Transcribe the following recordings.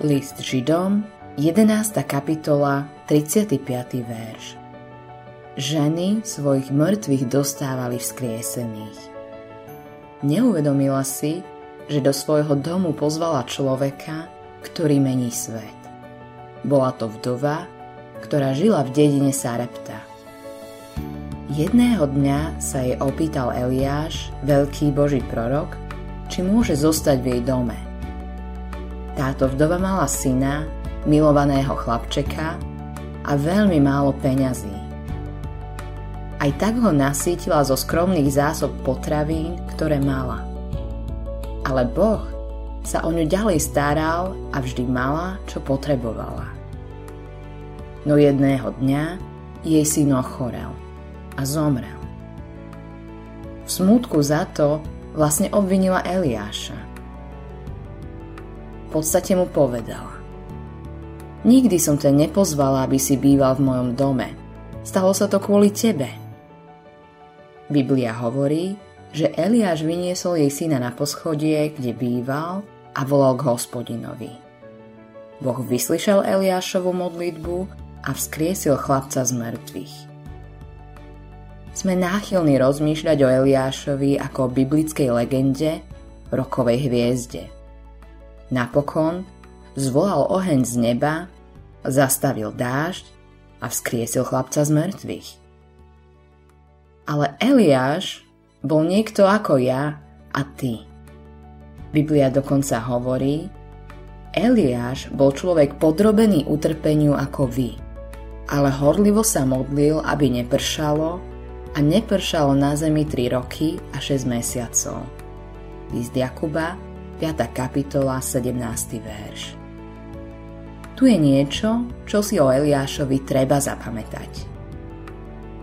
List Židom, 11. kapitola, 35. verš. Ženy svojich mŕtvych dostávali vzkriesených. Neuvedomila si, že do svojho domu pozvala človeka, ktorý mení svet. Bola to vdova, ktorá žila v dedine Sarepta. Jedného dňa sa jej opýtal Eliáš, veľký boží prorok, či môže zostať v jej dome – táto vdova mala syna, milovaného chlapčeka a veľmi málo peňazí. Aj tak ho nasítila zo skromných zásob potravín, ktoré mala. Ale Boh sa o ňu ďalej staral a vždy mala, čo potrebovala. No jedného dňa jej syn ochorel a zomrel. V smútku za to vlastne obvinila Eliáša podstate mu povedala. Nikdy som ťa nepozvala, aby si býval v mojom dome. Stalo sa to kvôli tebe. Biblia hovorí, že Eliáš vyniesol jej syna na poschodie, kde býval a volal k hospodinovi. Boh vyslyšal Eliášovu modlitbu a vzkriesil chlapca z mŕtvych. Sme náchylní rozmýšľať o Eliášovi ako o biblickej legende, rokovej hviezde – Napokon zvolal oheň z neba, zastavil dážď a vzkriesil chlapca z mŕtvych. Ale Eliáš bol niekto ako ja a ty. Biblia dokonca hovorí, Eliáš bol človek podrobený utrpeniu ako vy, ale horlivo sa modlil, aby nepršalo a nepršalo na zemi 3 roky a 6 mesiacov. List Jakuba, 5. kapitola, 17. verš. Tu je niečo, čo si o Eliášovi treba zapamätať.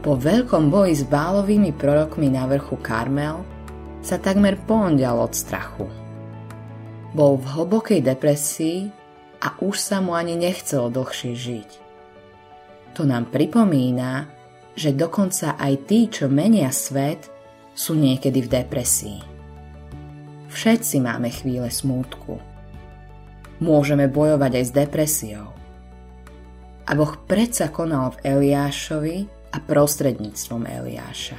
Po veľkom boji s bálovými prorokmi na vrchu Karmel sa takmer pondial od strachu. Bol v hlbokej depresii a už sa mu ani nechcelo dlhšie žiť. To nám pripomína, že dokonca aj tí, čo menia svet, sú niekedy v depresii. Všetci máme chvíle smútku. Môžeme bojovať aj s depresiou. A Boh predsa konal v Eliášovi a prostredníctvom Eliáša.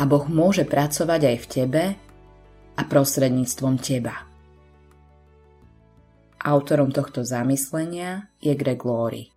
A Boh môže pracovať aj v tebe a prostredníctvom teba. Autorom tohto zamyslenia je Greg Laurie.